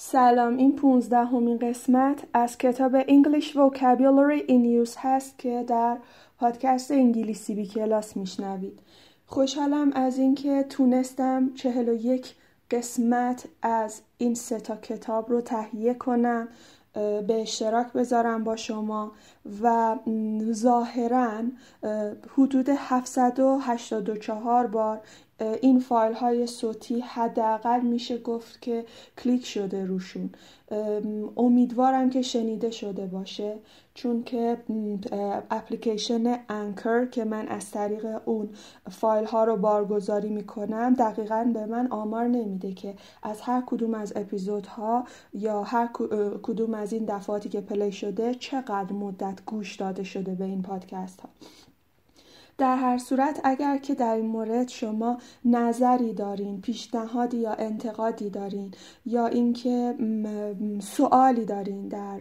سلام این پونزدهمین قسمت از کتاب English Vocabulary in Use هست که در پادکست انگلیسی بی کلاس میشنوید. خوشحالم از اینکه تونستم چهل و یک قسمت از این سه تا کتاب رو تهیه کنم به اشتراک بذارم با شما و ظاهرا حدود 784 بار این فایل های صوتی حداقل میشه گفت که کلیک شده روشون. امیدوارم که شنیده شده باشه چون که اپلیکیشن Anchor که من از طریق اون فایل ها رو بارگذاری می‌کنم دقیقا به من آمار نمیده که از هر کدوم از اپیزودها یا هر کدوم از این دفعاتی که play شده چقدر مدت گوش داده شده به این پادکست ها در هر صورت اگر که در این مورد شما نظری دارین پیشنهادی یا انتقادی دارین یا اینکه سوالی دارین در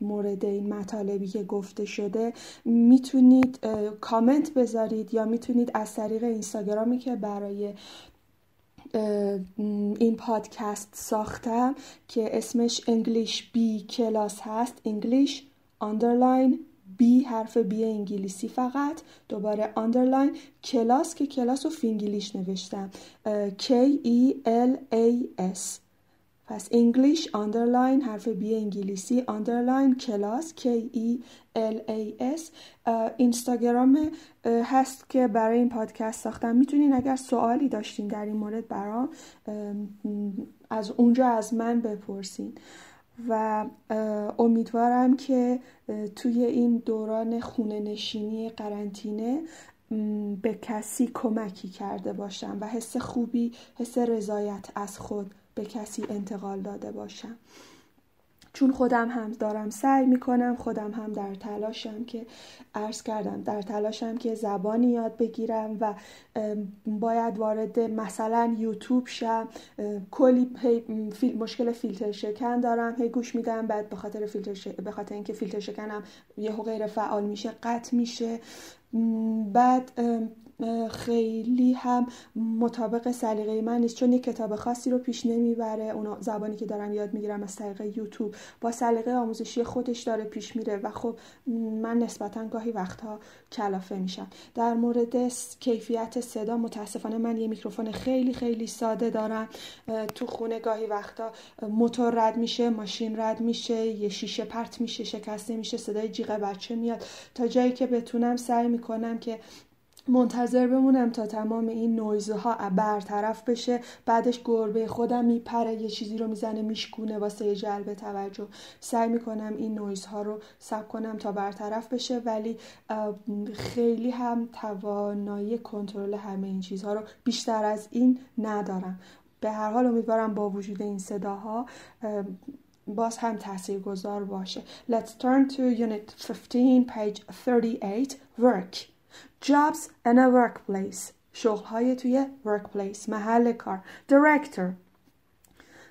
مورد این مطالبی که گفته شده می‌تونید کامنت بذارید یا می‌تونید از طریق اینستاگرامی که برای این پادکست ساختم که اسمش انگلیش بی کلاس هست انگلیش underline B حرف B انگلیسی فقط دوباره underline کلاس که کلاس رو فینگلیش نوشتم. K E L A S. پس English underline حرف B انگلیسی underline کلاس K E L A S. اینستاگرام هست که برای این پادکست ساختم. می‌تونین اگر سوالی داشتین در این مورد برام از اونجا از من بپرسین. و امیدوارم که توی این دوران خونه نشینی قرنطینه به کسی کمکی کرده باشم و حس خوبی حس رضایت از خود به کسی انتقال داده باشم. چون خودم هم دارم سعی می‌کنم خودم هم در تلاشم که عرض کردم در تلاشم که زبانی یاد بگیرم و باید وارد مثلا یوتیوب شم. کلی مشکل فیلتر شکن دارم. هی گوش میدم بعد به خاطر فیلتر به خاطر اینکه فیلتر شکنم یهو غیر فعال میشه قطع میشه. بعد خیلی هم مطابق سلیقه من نیست. چون یک کتاب خاصی رو پیش نمی‌بره. اون زبانی که دارم یاد می‌گیرم از طریق یوتیوب با سلیقه آموزشی خودش داره پیش میره و خب من نسبتا گاهی وقتها کلافه میشم. در مورد کیفیت صدا متاسفانه من یه میکروفون خیلی خیلی ساده دارم. تو خونه گاهی وقتا موتور رد میشه ماشین رد میشه یه شیشه پرت میشه شکسته میشه صدای جیغ بچه میاد. تا جایی که بتونم سعی می‌کنم که منتظر بمونم تا تمام این نویزها برطرف بشه. بعدش گربه خودم میپره یه چیزی رو می‌زنه میشکونه واسه جلب توجه. سعی می‌کنم این نویزها رو سب کنم تا برطرف بشه ولی خیلی هم توانایی کنترل همه این چیزها رو بیشتر از این ندارم. به هر حال امیدوارم با وجود این صداها باز هم تأثیر گذار باشه. Let's turn to unit 15 page 38 work. jobs in a workplace شغلهای توی workplace محل کار director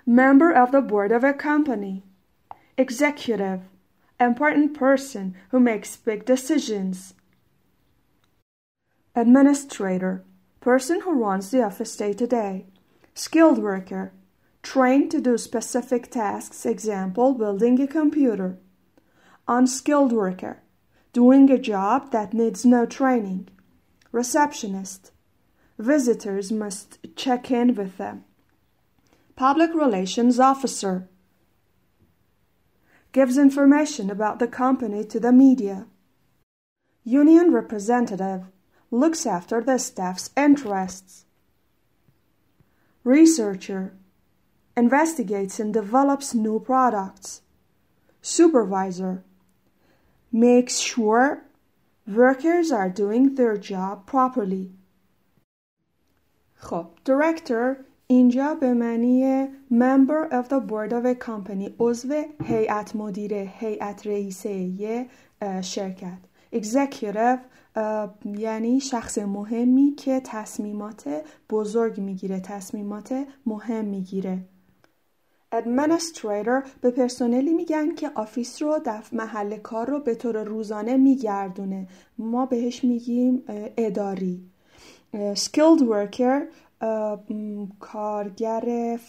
member of the board of a company executive important person who makes big decisions administrator person who runs the office day to day skilled worker trained to do specific tasks example building a computer unskilled worker doing a job that needs no training. Receptionist. Visitors must check in with them. Public Relations Officer. Gives information about the company to the media. Union Representative. Looks after the staff's interests. Researcher. Investigates and develops new products. Supervisor makes sure workers are doing their job properly. خب director اینجا به معنی member of the board of a company عضو هیئت مدیره هیئت رئیسه یه شرکت executive یعنی شخص مهمی که تصمیمات بزرگ می‌گیره تصمیمات مهم می‌گیره administrator به پرسنلی میگن که آفیس رو دف محل کار رو به طور روزانه میگردونه. ما بهش میگیم اداری. skilled worker کارگر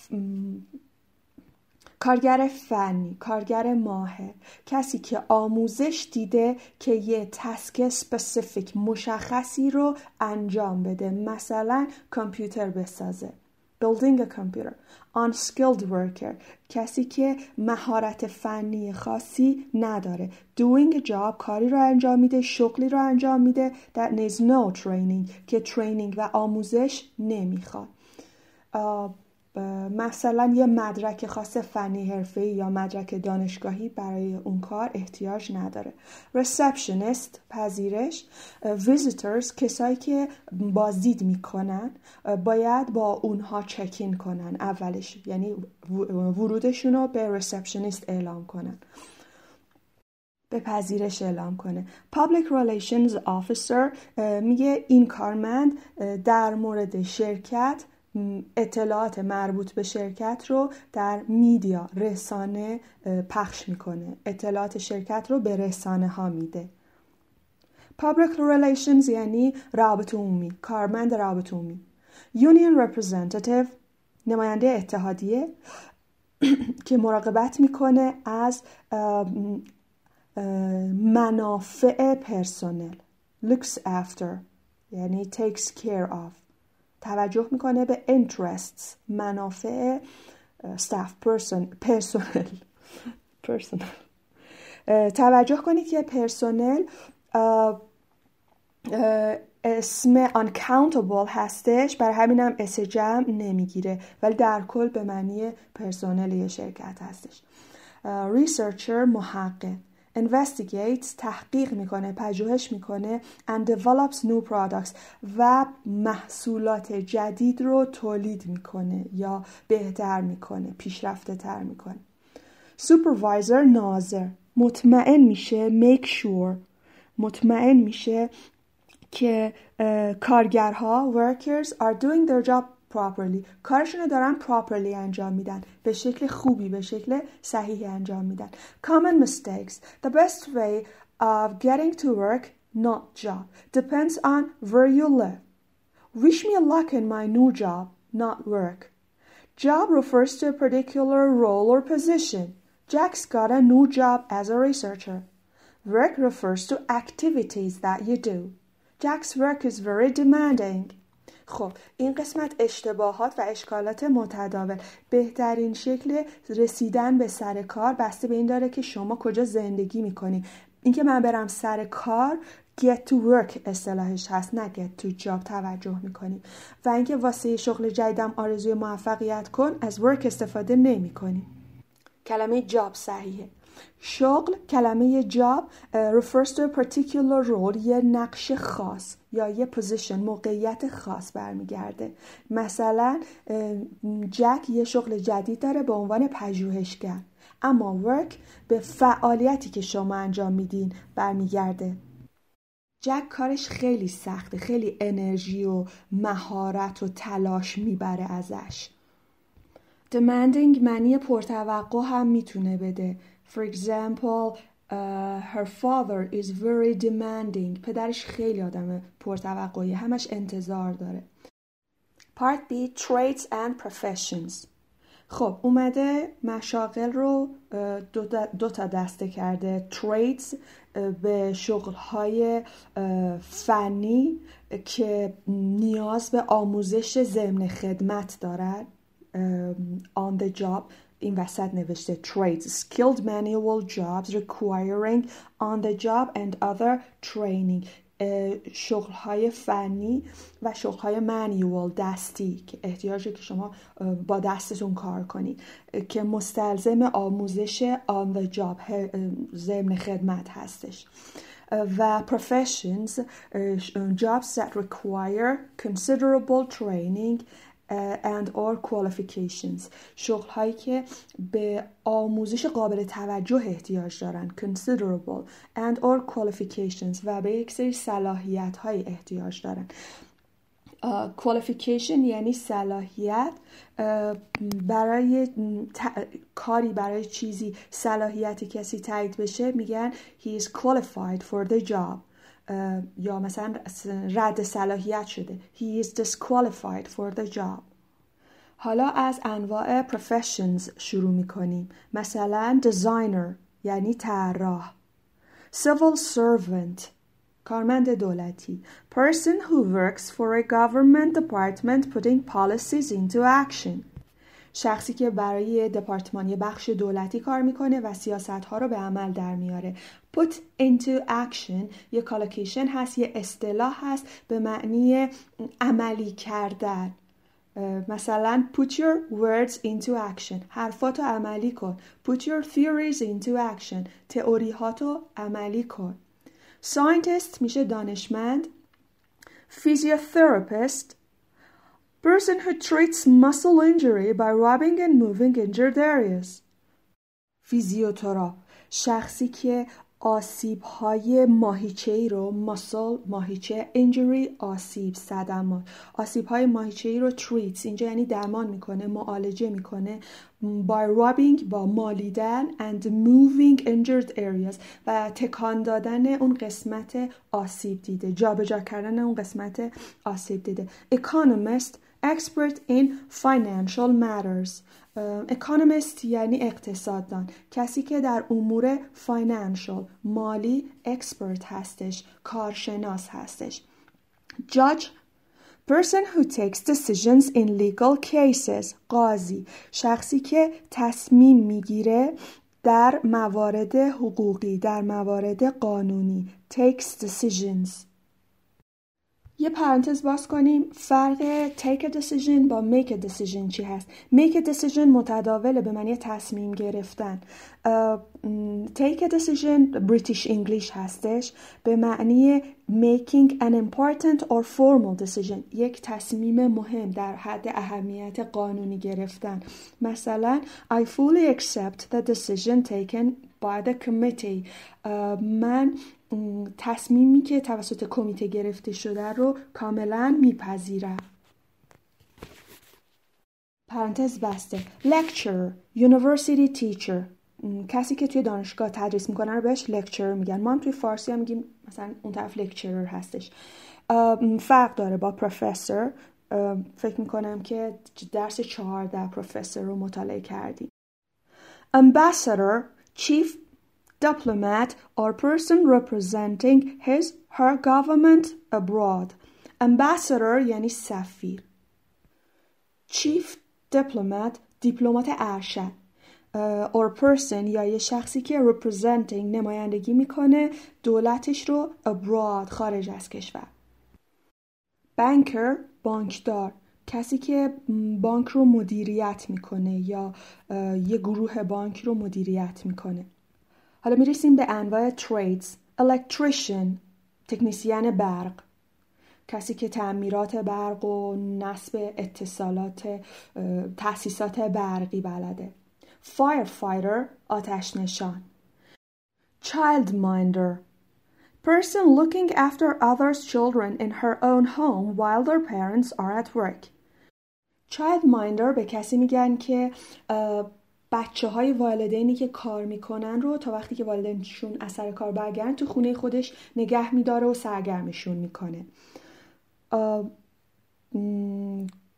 کارگر فنی کارگر ماهر کسی که آموزش دیده که یه task specific مشخصی رو انجام بده. مثلا کامپیوتر بسازه. building a computer unskilled worker. کسی که مهارت فنی خاصی نداره. Doing a job کاری رو انجام میده شغلی رو انجام میده. That needs no training که ترنینگ و آموزش نمی‌خواد. مثلا یه مدرک خاص فنی حرفه‌ای یا مدرک دانشگاهی برای اون کار احتیاج نداره. Receptionist پذیرش. Visitors کسایی که بازدید می‌کنن باید با اونها چکین کنن اولش. یعنی ورودشون رو به receptionist اعلام کنن. به پذیرش اعلام کنه. Public Relations Officer میگه این کارمند در مورد شرکت اطلاعات مربوط به شرکت رو در میدیا رسانه پخش می‌کنه. اطلاعات شرکت رو به رسانه ها میده. Public Relations یعنی رابط عمومی کارمند رابط عمومی. Union Representative نماینده اتحادیه که مراقبت می‌کنه از منافع پرسنل. Looks after یعنی takes care of. توجه می‌کنه به interests منافع staff person personal. Personal. توجه کنید که پرسونل اسم uncountable هستش برای همینم s جمع نمی‌گیره ولی در کل به معنی پرسنل یه شرکت هستش. researcher محقق. Investigates تحقیق می‌کنه پژوهش می‌کنه and develops new products و محصولات جدید رو تولید می‌کنه یا بهتر می‌کنه پیشرفته تر می‌کنه. Supervisor ناظر. مطمئن میشه make sure. مطمئن میشه که کارگرها workers are doing their job properly کارشون رو دارن properly انجام میدن به شکل خوبی به شکل صحیح انجام میدن common mistakes the best way of getting to work not job depends on where you live wish me luck in my new job not work job refers to a particular role or position Jack's got a new job as a researcher work refers to activities that you do Jack's work is very demanding خب این قسمت اشتباهات و اشکالات متداول. بهترین شکل رسیدن به سر کار بسته به این داره که شما کجا زندگی می‌کنی. اینکه من برم سر کار get to work اصطلاحش هست نه get to job توجه می‌کنیم و اینکه واسه شغل جدیدم آرزوی موفقیت کن از work استفاده نمی کنیم کلمه job صحیحه. شغل کلمه job refers to a particular role یه نقش خاص یا یه position موقعیت خاص برمیگرده. مثلا جک یه شغل جدید داره به عنوان پژوهشگر اما work به فعالیتی که شما انجام میدین برمیگرده. جک کارش خیلی سخته خیلی انرژی و مهارت و تلاش می‌بره ازش. Demanding معنی پرتوقع هم می‌تونه بده. For example, uh, her father is very demanding. پدرش خیلی آدم پرتوقعی همش انتظار داره. Part B Traits and Professions خب اومده مشاغل رو دو, تا دسته کرده traits به شغلهای فنی که نیاز به آموزش ضمن خدمت دارد on the job این وسط نوشته trades skilled manual jobs requiring on the job and other training شغل های فنی و شغل های مانیوال دستی که احتیاجه که شما با دستتون کار کنید که مستلزم آموزش on the job ضمن خدمت هستش و professions jobs that require considerable training and or qualifications. شغل هایی که به آموزش قابل توجه احتیاج دارن considerable and or qualifications و به یک سری صلاحیت های احتیاج دارن. Qualification یعنی صلاحیت برای کاری برای چیزی صلاحیت کسی تایید بشه میگن he is qualified for the job. یا مثلا رد صلاحیت شده. He is disqualified for the job. حالا از انواع professions شروع می کنیم مثلا designer یعنی طراح. Civil servant کارمند دولتی. Person who works for a government department putting policies into action. شخصی که برای دپارتمان یه بخش دولتی کار می‌کنه و سیاست ها رو به عمل در میاره. Put into action یه کالوکیشن هست یه اصطلاح هست به معنی عملی کردن مثلا put your words into action حرفاتو عملی کن put your theories into action تئوری هاتو عملی کن scientist میشه دانشمند physiotherapist person who treats muscle injury by rubbing and moving injured areas فیزیوتراپ شخصی که آسیب های ماهیچه ای رو ماسل ماهیچه انجری آسیب صدمات آسیب های ماهیچه ای رو تریتس اینجا یعنی درمان می‌کنه معالجه می‌کنه by rubbing با مالیدن and moving injured areas و تکان دادن اون قسمت آسیب دیده جابجا کردن اون قسمت آسیب دیده. Economist expert in financial matters. economist یعنی اقتصاددان. کسی که در امور financial مالی expert هستش کارشناس هستش. Judge person who takes decisions in legal cases قاضی. شخصی که تصمیم می‌گیره در موارد حقوقی در موارد قانونی takes decisions. یه پرانتز باز کنیم فرق take a decision با make a decision چی هست make a decision متداوله به معنی تصمیم گرفتن take a decision British English هستش به معنی making an important or formal decision یک تصمیم مهم در حد اهمیت قانونی گرفتن مثلا I fully accept the decision taken by the committee من تصمیمی که توسط کمیته گرفته شده رو کاملا میپذیرم. پرانتز بسته. Lecturer. University teacher. کسی که توی دانشگاه تدریس می‌کنه رو بهش لکچر میگن. ما هم توی فارسی هم میگیم مثلا اون طرف لکچرر هستش. فرق داره با پروفسور فکر می‌کنم که درس چهارده پروفسور رو مطالعه کردیم ambassador. Chief diplomat or person representing his her government abroad. Ambassador یعنی سفیر chief diplomat دیپلمات ارشد or person یا یه شخصی که representing نمایندگی می‌کنه دولتش رو abroad خارج از کشور banker بانکدار کسی که بانک رو مدیریت می‌کنه یا یه گروه بانک رو مدیریت می‌کنه حالا می‌رسیم به انواع تریدز electrician تکنیسیان برق کسی که تعمیرات برق و نصب اتصالات تاسیسات برقی بلده firefighter آتش نشان childminder person looking after others children in her own home while their parents are at work childminder به کسی میگن که بچه های والدینی که کار می‌کنن رو تا وقتی که والدینشون اثر کار برگردن تو خونه خودش نگه میداره و سرگرمشون می‌کنه.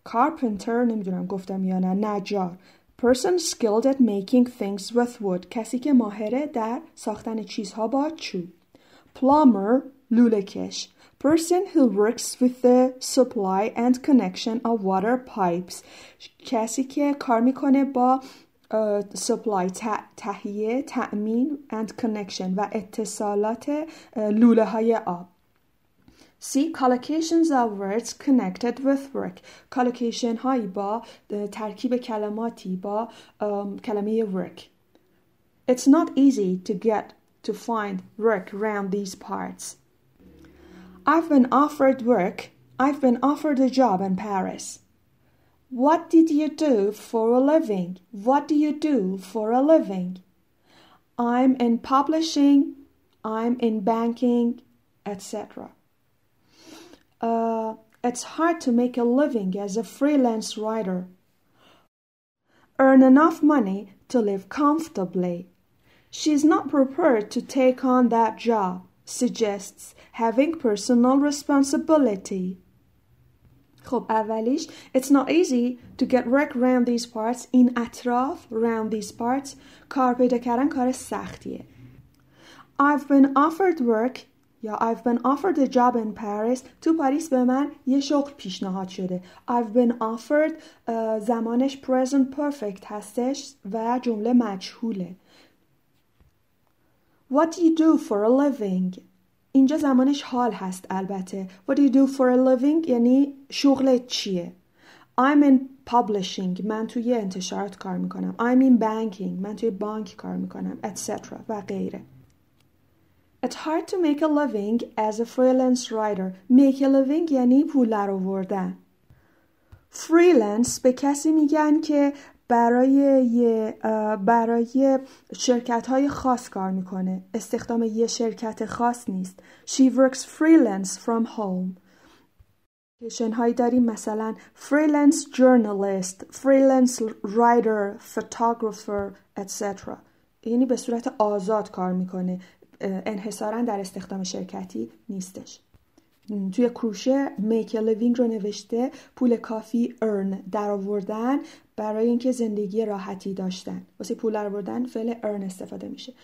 کارپنتر نمی‌دونم گفتم یا نه نجار. Person skilled at making things with wood. کسی که ماهره در ساختن چیزها با چوب. Plumber لوله کش person who works with the supply and connection of water pipes. کسی که کار می‌کنه با supply تهیه تأمین and connection و اتصالات لوله های آب See collocations of words connected with work collocation هایی با ترکیب کلماتی با کلمه work It's not easy to get to find work around these parts I've been offered work I've been offered a job in Paris What did you do for a living? What do you do for a living? I'm in publishing, I'm in banking, etc. Uh, it's hard to make a living as a freelance writer. Earn enough money to live comfortably. She's not prepared to take on that job, suggests having personal responsibility. خب اولیش It's not easy to get work around these parts این اطراف around these parts کار پیدا کردن کار سختیه I've been offered work یا I've been offered a job in Paris تو پاریس به من یه شغل پیشنهاد شده I've been offered زمانش present perfect هستش و جمله مجهوله What do you do for a living اینجا زمانش حال هست البته What do you do for a living یعنی شغل چیه I'm in publishing من توی انتشارات کار می‌کنم I'm in banking من توی بانک کار می‌کنم etc و غیره It's hard to make a living as a freelance writer. Make a living یعنی پول در آوردن. freelance به کسی میگن که برای برای شرکت های خاص کار می‌کنه. استخدام یه شرکت خاص نیست. She works freelance from home. کشن هایی داریم مثلا freelance journalist freelance writer photographer etc یعنی به صورت آزاد کار می‌کنه. انحصارا در استخدام شرکتی نیستش. توی کروشه make living رو نوشته پول کافی earn در آوردن برای اینکه زندگی راحتی داشتن. واسه پول در آوردن فعل earn استفاده میشه.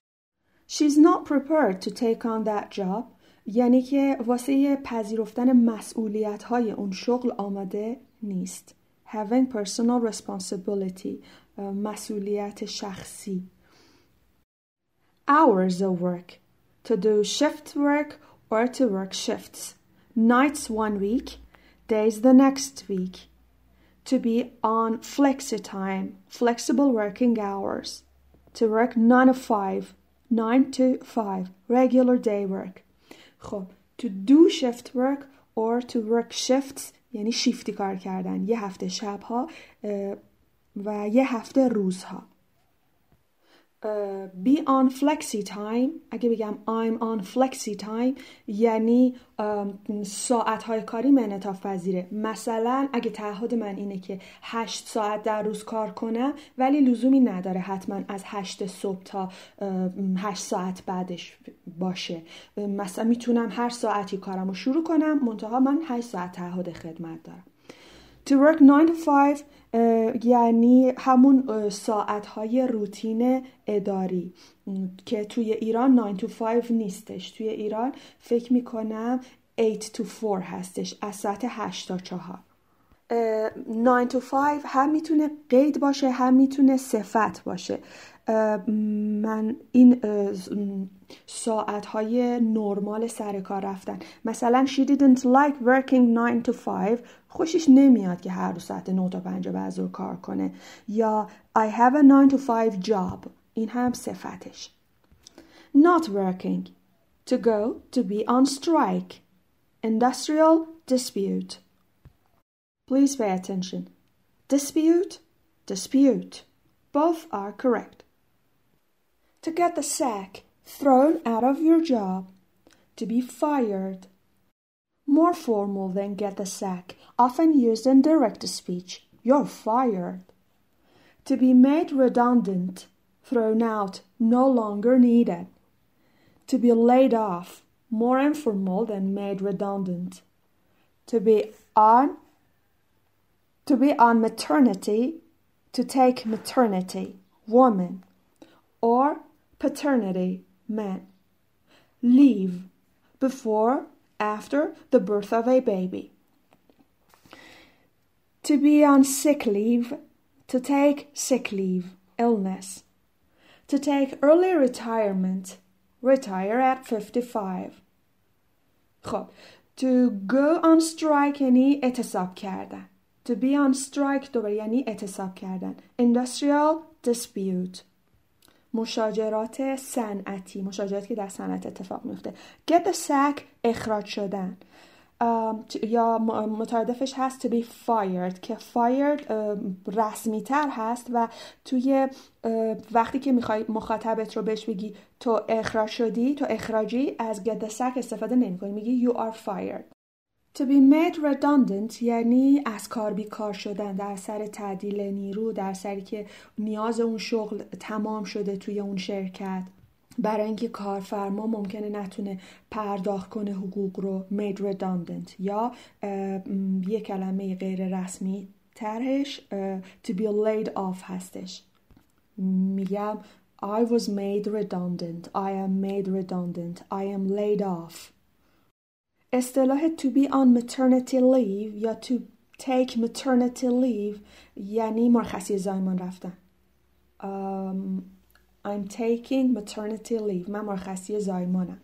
She's not prepared to take on that job. یعنی که واسه پذیرفتن مسئولیت های اون شغل آماده نیست. Having personal responsibility مسئولیت شخصی. Hours of work. To do shift work or to work shifts. Nights one week, days the next week. To be on flexi time, flexible working hours. To work 9 to 5, 9 to 5, regular day work. خب to do shift work or to work shifts یعنی شیفتی کار کردن یه هفته شبها و یه هفته روزها be on flexi time. اگه بگم I'm on flexi time یعنی ساعت های کاری انعطاف پذیره. مثلا اگه تعهد من اینه که 8 ساعت در روز کار کنم ولی لزومی نداره حتما از 8 صبح تا 8 ساعت بعدش باشه. مثلا می‌تونم هر ساعتی کارم رو شروع کنم منتها من 8 ساعت تعهد خدمت دارم. To work 9 to 5 یعنی همون ساعت های روتین اداری که توی ایران 9 to 5 نیستش. توی ایران فکر می‌کنم 8 to 4 هستش از ساعت 8 تا 4 9 to 5 هم می‌تونه قید باشه هم می‌تونه صفت باشه. من این ساعت های نرمال سر کار رفتن. مثلا she didn't like working 9 to 5 خوشش نمیاد که هر روز ساعت 9 تا 5 بعد کار کنه یا I have a 9 to 5 job این هم صفتش not working to go to be on strike industrial dispute please pay attention dispute dispute both are correct to get the sack thrown out of your job, to be fired. More formal than get the sack, often used in direct speech. You're fired. To be made redundant, thrown out, no longer needed. To be laid off, more informal than made redundant. To be on to be on maternity, to take maternity, woman, or paternity, man. Leave, before, after the birth of a baby. To be on sick leave, to take sick leave, illness. To take early retirement, retire at 55. خب to go on strike یعنی اعتصاب کردن to be on strike دوباره یعنی اعتصاب کردن industrial dispute مشاجرات صنعتی مشاجراتی که در صنعت اتفاق میفته get the sack اخراج شدن. یا مترادفش هست to be fired که fired رسمی تر هست و توی وقتی که می‌خوای مخاطبت رو بهش بگی تو اخراج شدی تو اخراجی از get the sack استفاده نمی کنی میگی you are fired. To be made redundant یعنی از کار بیکار شدن در سر تعدیل نیرو در سری که نیاز اون شغل تمام شده توی اون شرکت. برای اینکه کارفرما ممکنه نتونه پرداخت کنه حقوق رو made redundant یا یه کلمه غیر رسمی ترهش to be laid off هستش. میگم I was made redundant. I am made redundant. I am laid off. اصطلاح to be on maternity leave یا to take maternity leave یعنی مرخصی زایمان رفتن. um, I'm taking maternity leave. من مرخصی زایمانم.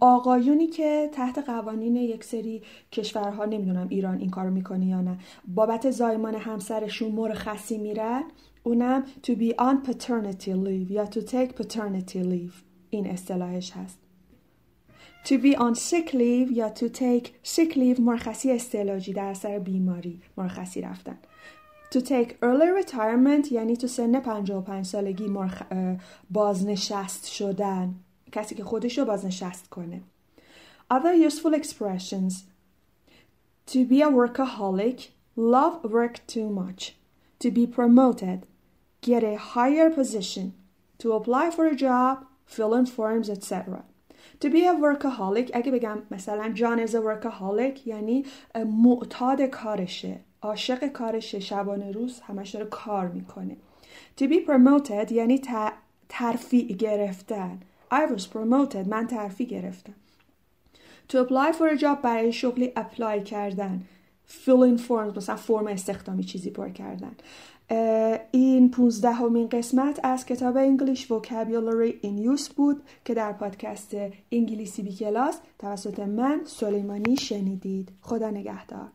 آقایونی که تحت قوانین یک سری کشورها نمی‌دونم ایران این کارو می‌کنه یا نه بابت زایمان همسرشون مرخصی میرن اونم to be on paternity leave یا to take paternity leave. این اصطلاحش هست. to be on sick leave یا to take sick leave مرخصی استعلاجی در سر بیماری مرخصی رفتن to take early retirement یعنی تو سن 55 سالگی مرخ... بازنشست شدن کسی که خودش رو بازنشست کنه other useful expressions to be a workaholic love work too much to be promoted get a higher position to apply for a job fill in forms etc to be a workaholic اگه بگم مثلا جان is a workaholic یعنی معتاد کارشه عاشق کارشه شبانه روز همش داره کار می‌کنه. To be promoted یعنی ترفیع گرفتن. I was promoted من ترفیع گرفتم. To apply for a job برای شغلی اپلای کردن. Fill in forms مثلا فرم استخدامی چیزی پر کردن. این پونزدهمین قسمت از کتاب انگلیش Vocabulary in Use بود که در پادکست انگلیسی بی کلاس توسط من سلیمانی شنیدید. خدا نگهدار.